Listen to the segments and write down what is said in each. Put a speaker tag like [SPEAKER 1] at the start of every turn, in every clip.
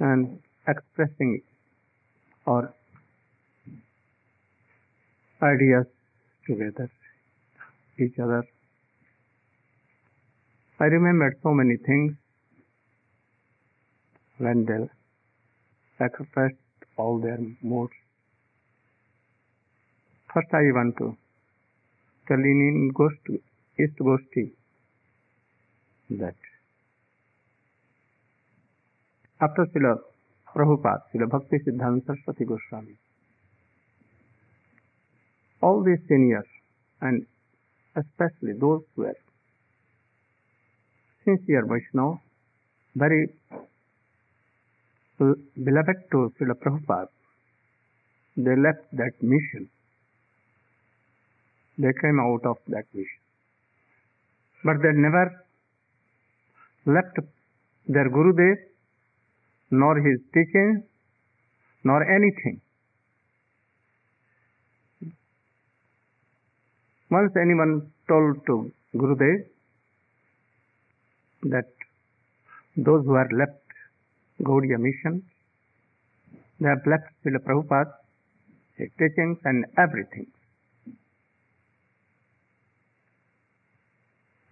[SPEAKER 1] and expressing our ideas together, each other. I remembered so many things when they sacrificed all their moods. First, I want to tell in Goshti, East Goshti that after Srila Prabhupada, Srila Bhakti Siddhanta Goswami, all these seniors and especially those who were sincere Vaishnava, very beloved to Srila Prabhupada, they left that mission. They came out of that mission. But they never left their Gurudev, nor his teaching, nor anything. Once anyone told to Gurudev that those who are left Gaudiya mission, they have left Srila Prabhupada, his teachings and everything.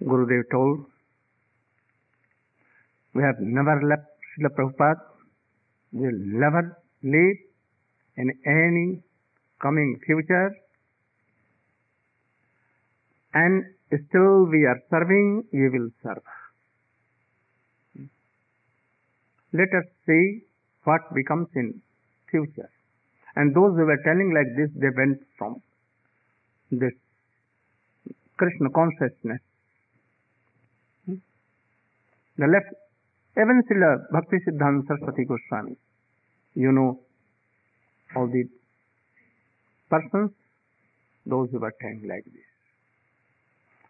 [SPEAKER 1] Gurudev told, we have never left Srila Prabhupada, will never leave in any coming future, and still we are serving, we will serve. Let us see what becomes in future. And those who were telling like this, they went from this Krishna consciousness. Hmm? They left even Srila Bhakti Siddhanta Saraswati Goswami. You know all the persons, those who were telling like this.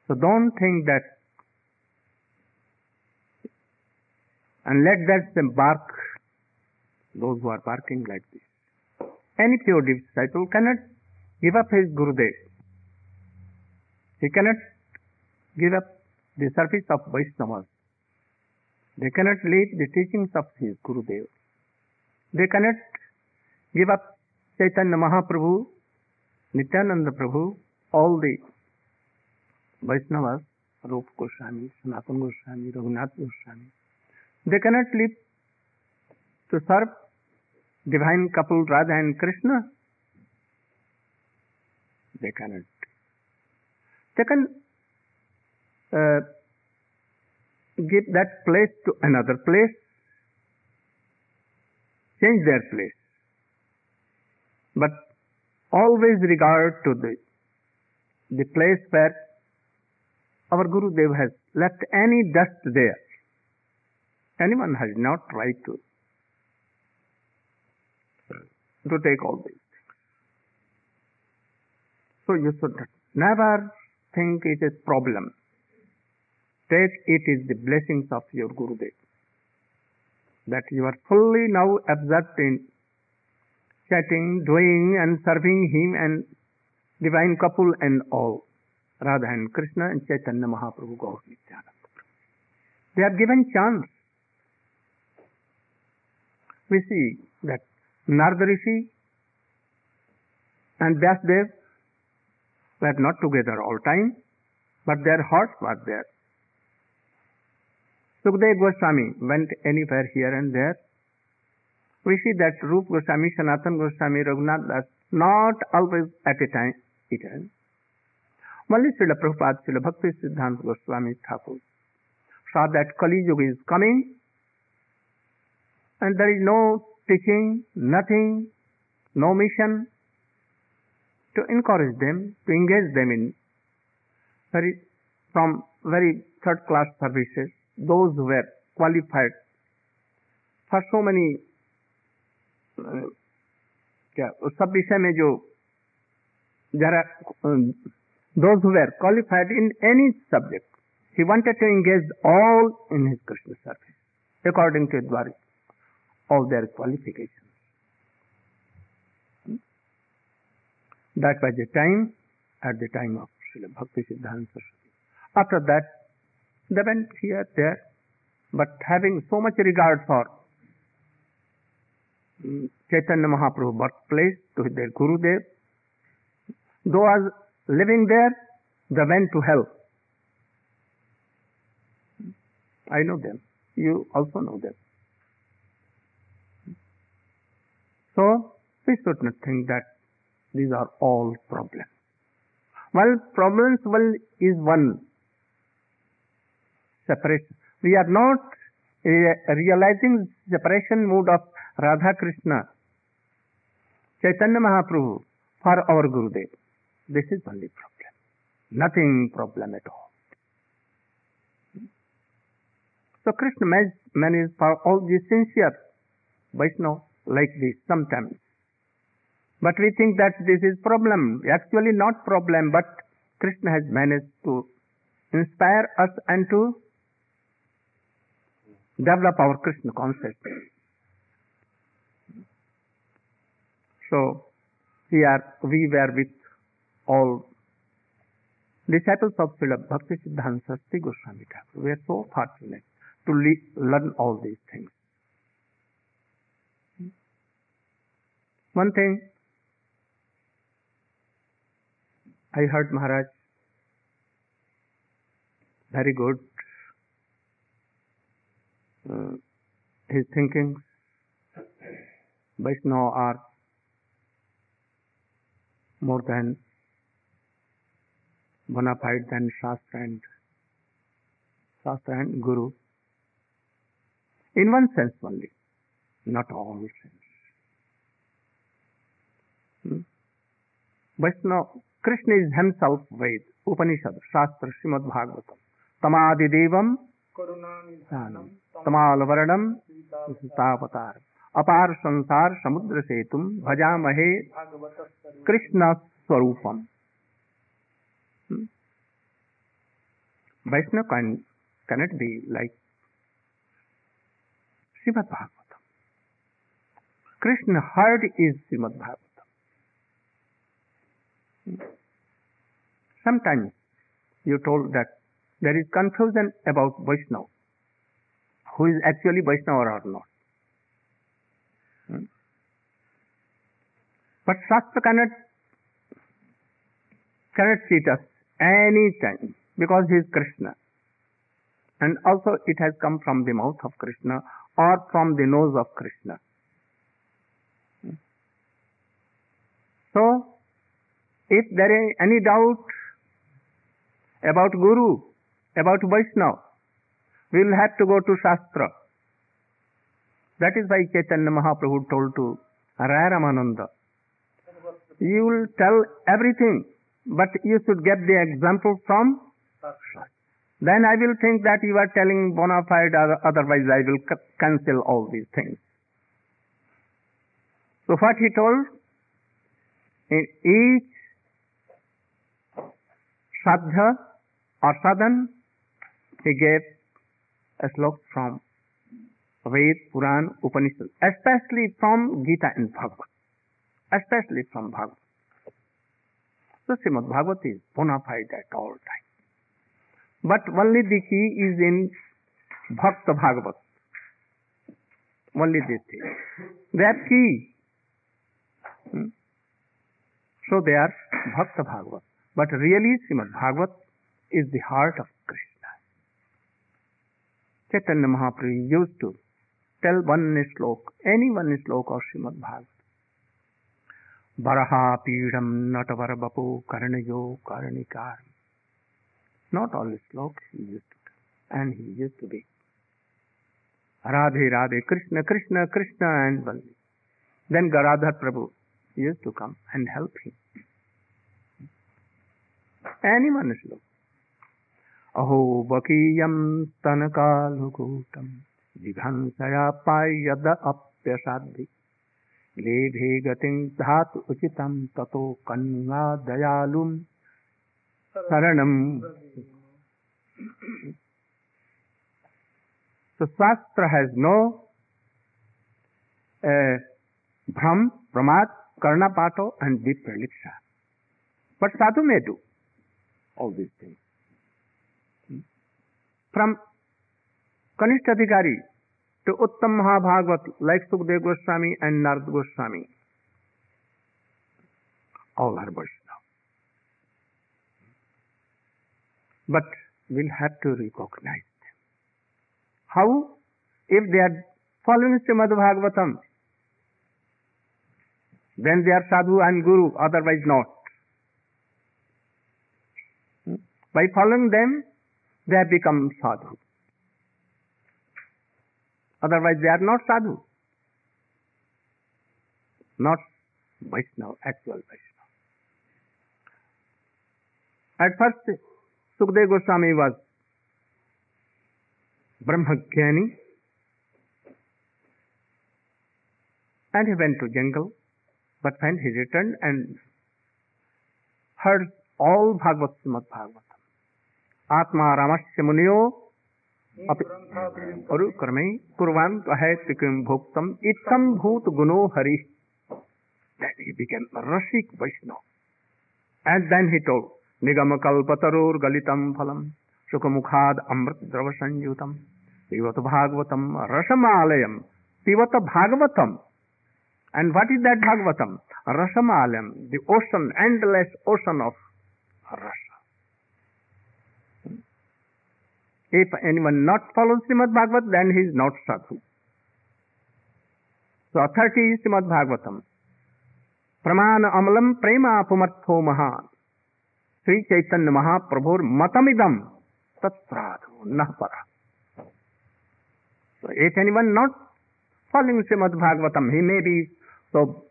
[SPEAKER 1] So don't think that and let that them bark, those who are barking like this. Any pure disciple cannot give up his Gurudev. He cannot give up the service of Vaishnavas. They cannot leave the teachings of his Gurudev. They cannot give up Chaitanya Mahaprabhu, Nityananda Prabhu, all the Vaishnavas, Rupa Goswami, Sanatana Goswami, Raghunath Goswami. They cannot live to serve divine couple Radha and Krishna. They cannot. They can uh, give that place to another place, change their place. But always regard to the, the place where our Guru Dev has left any dust there. Anyone has not right to, to take all things. So you should never think it is problem. Take it is the blessings of your Gurudev. That you are fully now absorbed in chatting, doing and serving him and divine couple and all. Radha and Krishna and Chaitanya Mahaprabhu Gaur They have given chance we see that Narada and Vyasdev were not together all time, but their hearts were there. Sukdev Goswami went anywhere here and there. We see that Rup Goswami, Sanatan Goswami, Raghunath Das, not always at a time eaten. Only Srila Prabhupada, Srila Bhakti Siddhanta Goswami Thakur saw that Kali Yuga is coming and there is no teaching, nothing, no mission to encourage them, to engage them in very from very third class services, those who were qualified for so many क्या उस सब विषय में जो जरा those who were qualified in any subject. He wanted to engage all in his Krishna service according to Dwari, all their qualifications. That was the time, at the time of Srila Bhakti Siddhanta Saraswati. After that, they went here, there, but having so much regard for Chaitanya Mahaprabhu birthplace to their Gurudev, those living there, they went to hell. I know them. You also know them. So, we should not think that these are all problems. Well, problems well is one separation. We are not uh, realizing separation mood of Radha Krishna, Chaitanya Mahaprabhu for our Gurudev. This is only problem. Nothing problem at all. So Krishna man- manages for all the sincere Vaishnava like this sometimes. But we think that this is problem. Actually not problem, but Krishna has managed to inspire us and to develop our Krishna concept. So here we were with all disciples of Srila Bhakti Siddhanta Saraswati Goswami Thakur. We are so fortunate to le- learn all these things. One thing I heard Maharaj very good. Uh, his thinkings, Vaishnava are more than bona fide than Shastra and Shastra and Guru. In one sense only, not all sense. Hmm? Vaishnava, Krishna is himself Ved, Upanishad, Shastra, Srimad Bhagavatam. Tamadidevam करुणानिधानम तमाल वर्णम अपार संसार समुद्र से तुम भजामहे hmm. Krishna स्वरूपम Vaishnava can, cannot be like Shrimad Bhagavatam Krishna heard is Shrimad Bhagavatam sometimes you told that there is confusion about Vaishnava, who is actually Vaishnava or not. Hmm? But Shastra cannot cannot cheat us any time because he is Krishna. And also it has come from the mouth of Krishna or from the nose of Krishna. Hmm? So, if there is any doubt about Guru, about Vaishnava, we will have to go to Shastra. That is why Chaitanya Mahaprabhu told to Raya Ramananda, you will tell everything, but you should get the example from Shastra. Then I will think that you are telling bona fide, otherwise I will cancel all these things. So what he told? In each sadha or sadhan, he gave a slok from Ved, Puran, Upanishad, especially from Gita and Bhagavad, especially from Bhagavad. So Srimad Bhagavat is bona fide at all times. But only the key is in Bhakta Bhagavat. Only this thing. Are key. Hmm? So they are Bhakta Bhagavat. But really Srimad Bhagavat is the heart of Krishna. Chaitanya Mahaprabhu used to tell one slok, any one slok of Srimad Bhagavat. Baraha Pidam Natavar Bapu Karanayo Karanikar. Not all sloks he used to tell. And he used to be Radhe Radhe Krishna Krishna Krishna and Valli. Then Garadhar Prabhu used to come and help him. Anyone slok. अहो बकीयं स्तनकालुकूटं जिघंसया पायद अप्यसाद्धि लेभे गतिं धातु उचितं ततो कन्या दयालुं शरणं Shastra has no uh, Brahm, Pramad, Karna Pato and Deep Praliksha. But sadhu may do all these things. From kanishtha adhikari to uttama mahabhagavata like Sukhdev Goswami and Narada Goswami all her but but will have to recognise how if they are following Shrimad Bhagavatam then they are sadhu and guru otherwise not by following them they have become sadhu. Otherwise, they are not sadhu. Not Vaishnava, actual Vaishnava. At first, Sukdev Goswami was Brahmagyani and he went to jungle but when he returned and heard all Bhagavad Srimad आत्मा रामस्य मुनियो अनुक्रमे कुरवान भूत गुणो हरि। अमृत द्रव संयुतम पिवत भागवतम रसमालयम पिवत Bhagavatam and what is that Bhagavatam रसमालयम the ocean endless ocean of rasa If anyone not follows Srimad Bhagavat, then he is not sadhu. So authority is Srimad Bhagavatam. Pramana amalam prema pumartho mahan. Sri Chaitanya Mahaprabhur matamidam tatpradhu nahpara. So if anyone not following Srimad Bhagavatam, he may be so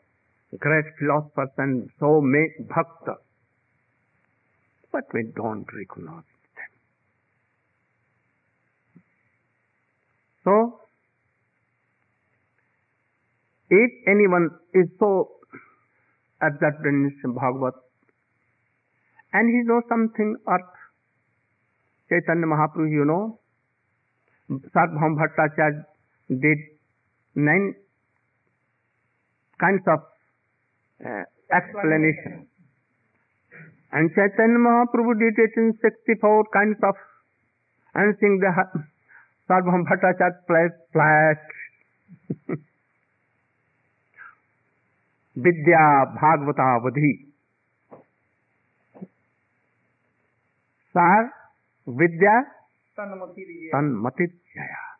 [SPEAKER 1] great philosophers and so make bhakta. But we don't recognize them. So, if anyone is so absorbed in Bhagavat and he knows something of Chaitanya Mahaprabhu, you know, Sadhbham Bhattacharya did nine kinds of uh, explanation. And Chaitanya Mahaprabhu did it in 64 kinds of, and sing the Sarvabhauma Bhattacharya flat फ्लैट। विद्या भागवतावधि। सार विद्या? तन्मति जया।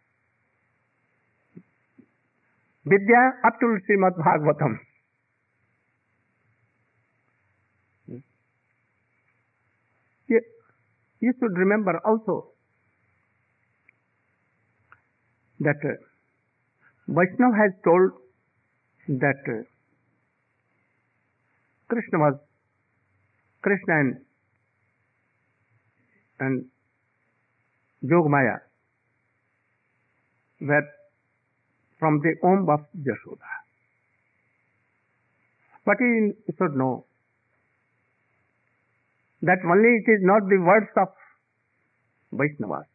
[SPEAKER 1] विद्या अतुल श्रीमद भागवतम। ये you should remember also that uh, has told that uh, Krishna was Krishna and, and Jogmaya were from the womb of Jashoda. But he should know that only it is not the words of Vaishnavas.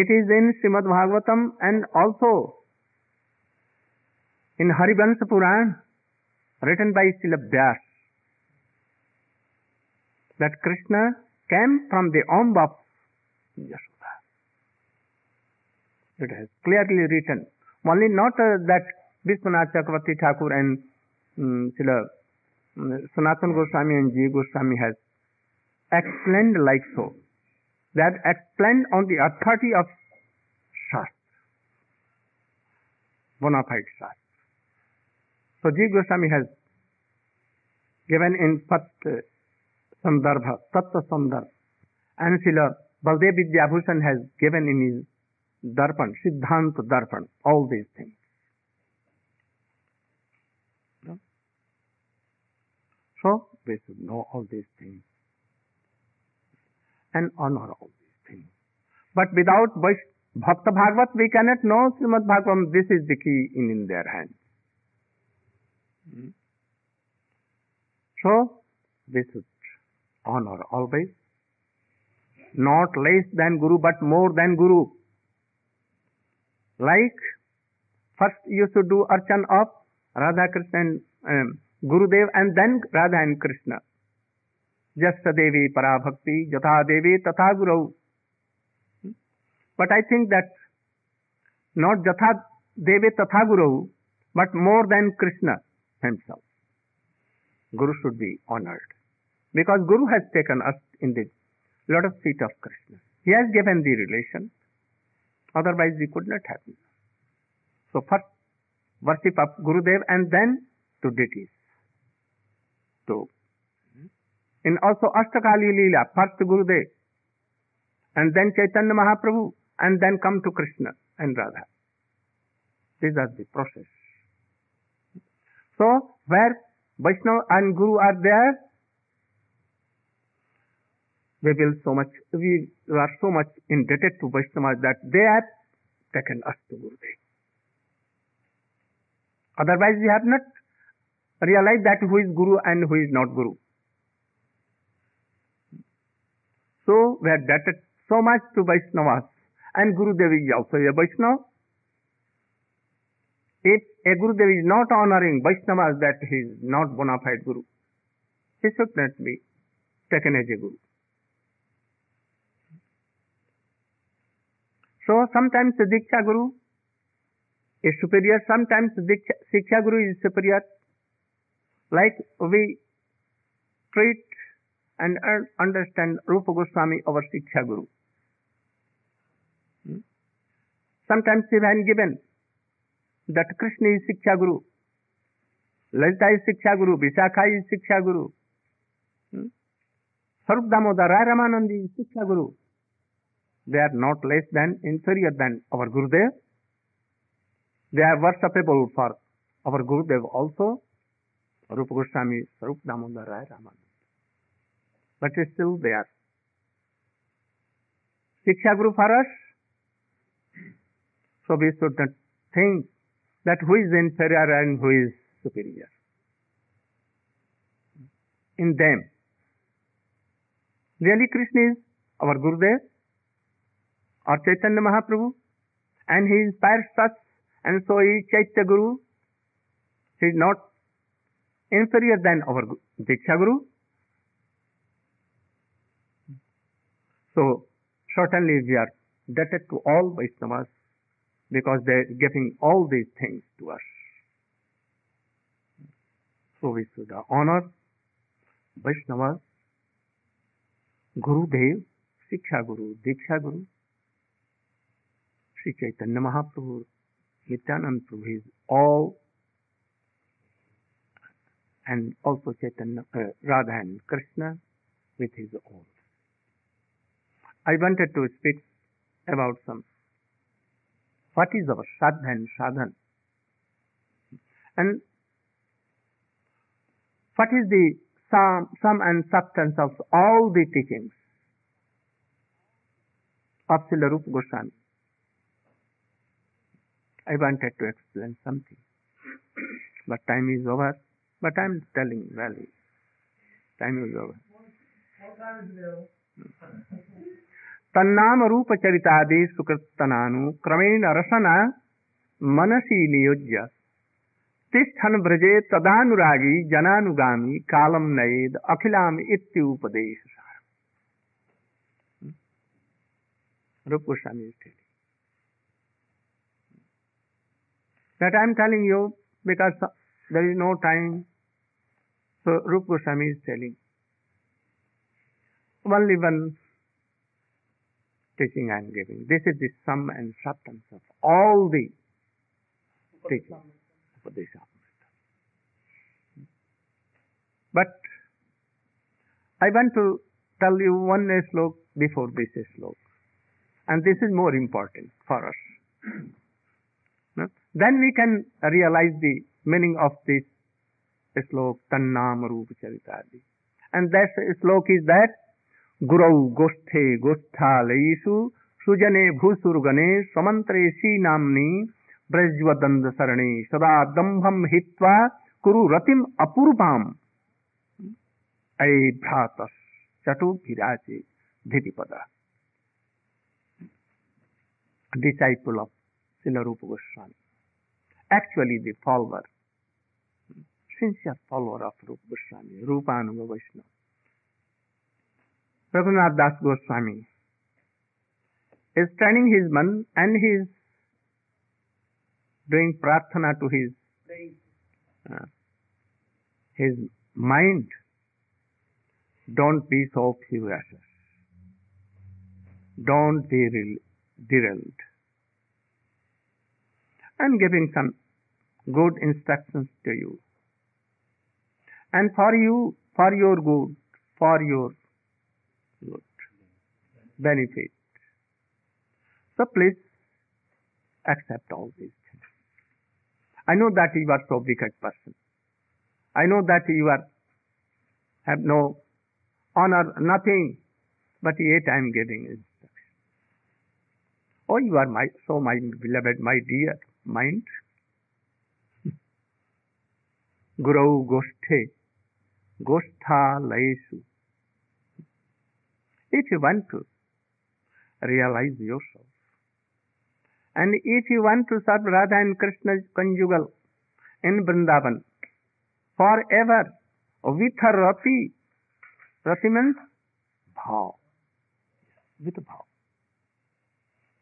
[SPEAKER 1] It is in Srimad Bhagavatam and also in Harivansa Puran written by Srila Vyas that Krishna came from the womb of Yashoda. It has clearly written. Only not uh, that Vishwanath Chakravarti Thakur and um, Srila um, Sanatan Goswami and G. Goswami has explained like so. Have explained on the authority of Shastra, bona fide Shastra. So Jiva Goswami has given in Pat uh, Sandarbha, Tattva Sandarbha, and Srila Baldev Vidyabhushan has given in his Darpan, Siddhanta Darpan, all these things. So we should know all these things and honor all these things. But without Bhakta Bhagavat, we cannot know Srimad Bhagavatam. This is the key in, in their hands. So, we should honor always. Not less than Guru, but more than Guru. Like, first you should do archan of Radha Krishna and um, Gurudev and then Radha and Krishna. Just देवी पराभक्ति जथा देवी तथा गुरु। But I think that not जथा देवी तथा गुरु but more than Krishna himself guru should be honoured because guru has taken us in the lot of seat of Krishna he has given the relation otherwise we could not have so first worship of Gurudeva and then to deities to in also Ashtakali Leela, first Gurudev and then Chaitanya Mahaprabhu and then come to Krishna and Radha. These are the process. So where Vaishnava and Guru are there, we will so much, we are so much indebted to Vaishnavas that they have taken us to Gurudev. Otherwise we have not realized that who is Guru and who is not Guru. So we are indebted so much to Vaishnavas and Gurudev is also a Vaishnava. If a Gurudev is not honoring Vaishnavas, that he is not bona fide Guru. He should not be taken as a Guru. So sometimes the Diksha Guru is superior, sometimes the Diksha, Siksha Guru is superior. Like we treat and understand Rupa Goswami our shiksha guru sometimes even given that Krishna is shiksha guru Lalita is shiksha Guru Vishakha is shiksha गुरु स्वरूप Damodar Raya Ramananda shiksha guru they are not less than inferior than our Gurudeva they are वर्सअपेबल for our Gurudev also Rupa Goswami Swarupa Damodara Raya Ramananda but is still they are shiksha guru for us so be student think that who is inferior and who is superior in them really Krishna is our Gurudeva और Chaitanya Mahaprabhu and he inspire such and so he chaitya guru he is not inferior than our diksha guru So certainly we are debted to all Vaishnavas because they're giving all these things to us. So we should honor Vaishnavas, Guru Dev, Siksha Guru, Diksha Guru, Sri Chaitanya Mahaprabhu, Nityanand Prabhu is all, and also Chaitanya, uh, Radha and Krishna with his own. I wanted to speak about some what is our sadhana and sadhan? And what is the sum, sum and substance of all the teachings of Srila Rupa Goswami? I wanted to explain something, but time is over. But I am telling really, time is over. तन्नाम रूप चरितादि सुकृतनानु क्रमेण रसना मनसी नियोज्य तिष्ठन ब्रजे तदानुरागी जनानुगामी कालम नयेद अखिलाम इत्युपदेश Goswami. That I am telling you because there is no time. So Rup Goswami is telling. Only one teaching I am giving. This is the sum and substance of all the teaching. But I want to tell you one slok before this slok. And this is more important for us. Then we can realize the meaning of this slok, Tannam Rupa Charitadi. And that slok is that गुरौ गोष्ठे गोष्ठालयीषु सुजने भूसुरगणे स्वमंत्रे श्रीनाम्नि ब्रजवदंद सरणे सदा दंभम हित्वा कुरु रतिम अपूर्वाम अय भ्रात चटु विराजे धितिपद Srila Rupa Goswami. Actually the follower, sincere follower of Rupa Goswami, Rupa Anuga Vaishnava. Raghunath Das Goswami is turning his man and he is doing prarthana to his uh, his mind. Don't be so furious. Don't be derailed. I'm giving some good instructions to you. And for you, for your good, for your benefit. So please accept all these things. I know that you are so wicked person. I know that you are have no honor, nothing, but yet I am giving instruction. Oh, you are my so my beloved, my dear mind. Guru Goshthe, Goshtha Laisu. If you want to realize yourself, and if you want to serve Radha and Krishna's conjugal in Vrindavan forever with her Rati, Rati means bhav, with bhav.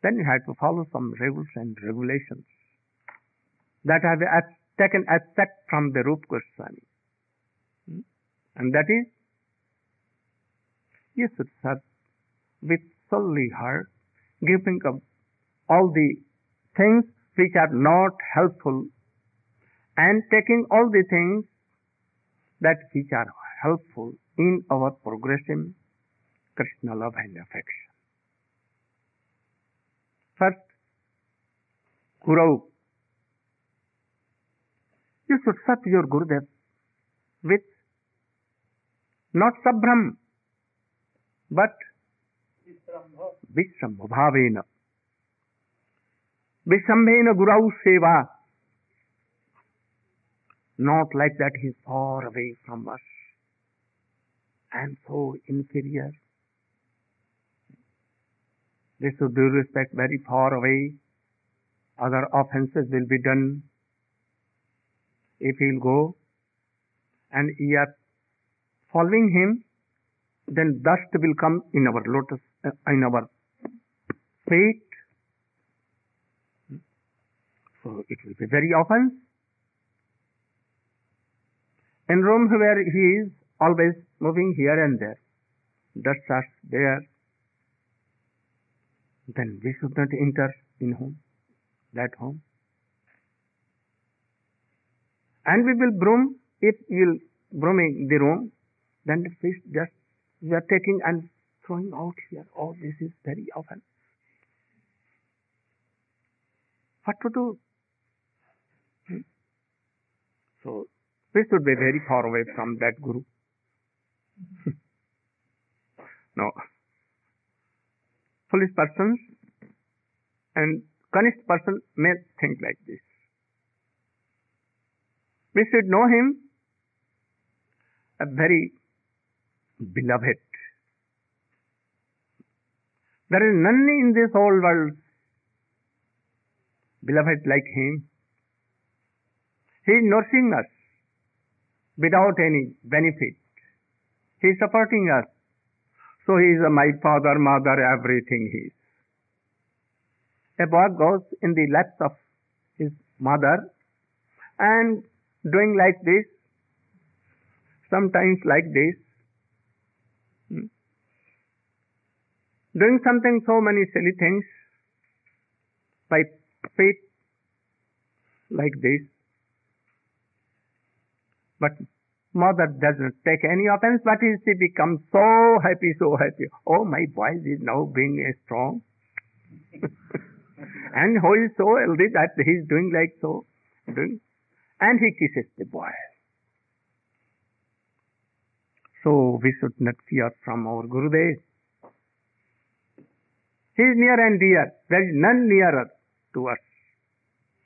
[SPEAKER 1] Then you have to follow some rules and regulations that have taken effect from the Rup Goswami. Hmm? And that is, you should serve with heart, giving up all the things which are not helpful and taking all the things that which are helpful in our progressive Krishna love and affection. First, Guru you should serve your Gurudev with not Sabram, but Vishrambha Bhavena. Vishrambhena Gurau Seva. Not like that he is far away from us and so inferior. They should do respect very far away. Other offenses will be done if he will go and we are following him, then dust will come in our lotus, uh, in our feet. So it will be very often. In rooms where he is always moving here and there, dust are there, then we should not enter in home, that home and we will broom if you will brooming the room then the fish just we are taking and throwing out here oh this is very often what to do hmm? so we should be very far away from that guru no foolish persons and cunning person may think like this we should know him a very beloved. There is none in this whole world beloved like him. He is nursing us without any benefit. He is supporting us. So he is my father, mother, everything he is. A boy goes in the laps of his mother and doing like this, sometimes like this, hmm? doing something so many silly things by faith like this. But mother doesn't take any offense, but she becomes so happy, so happy. Oh, my boy is now being strong. and he is so healthy that he is doing like so, doing and he kisses the boy. So we should not fear from our Gurudev. He is near and dear. There is none nearer to us.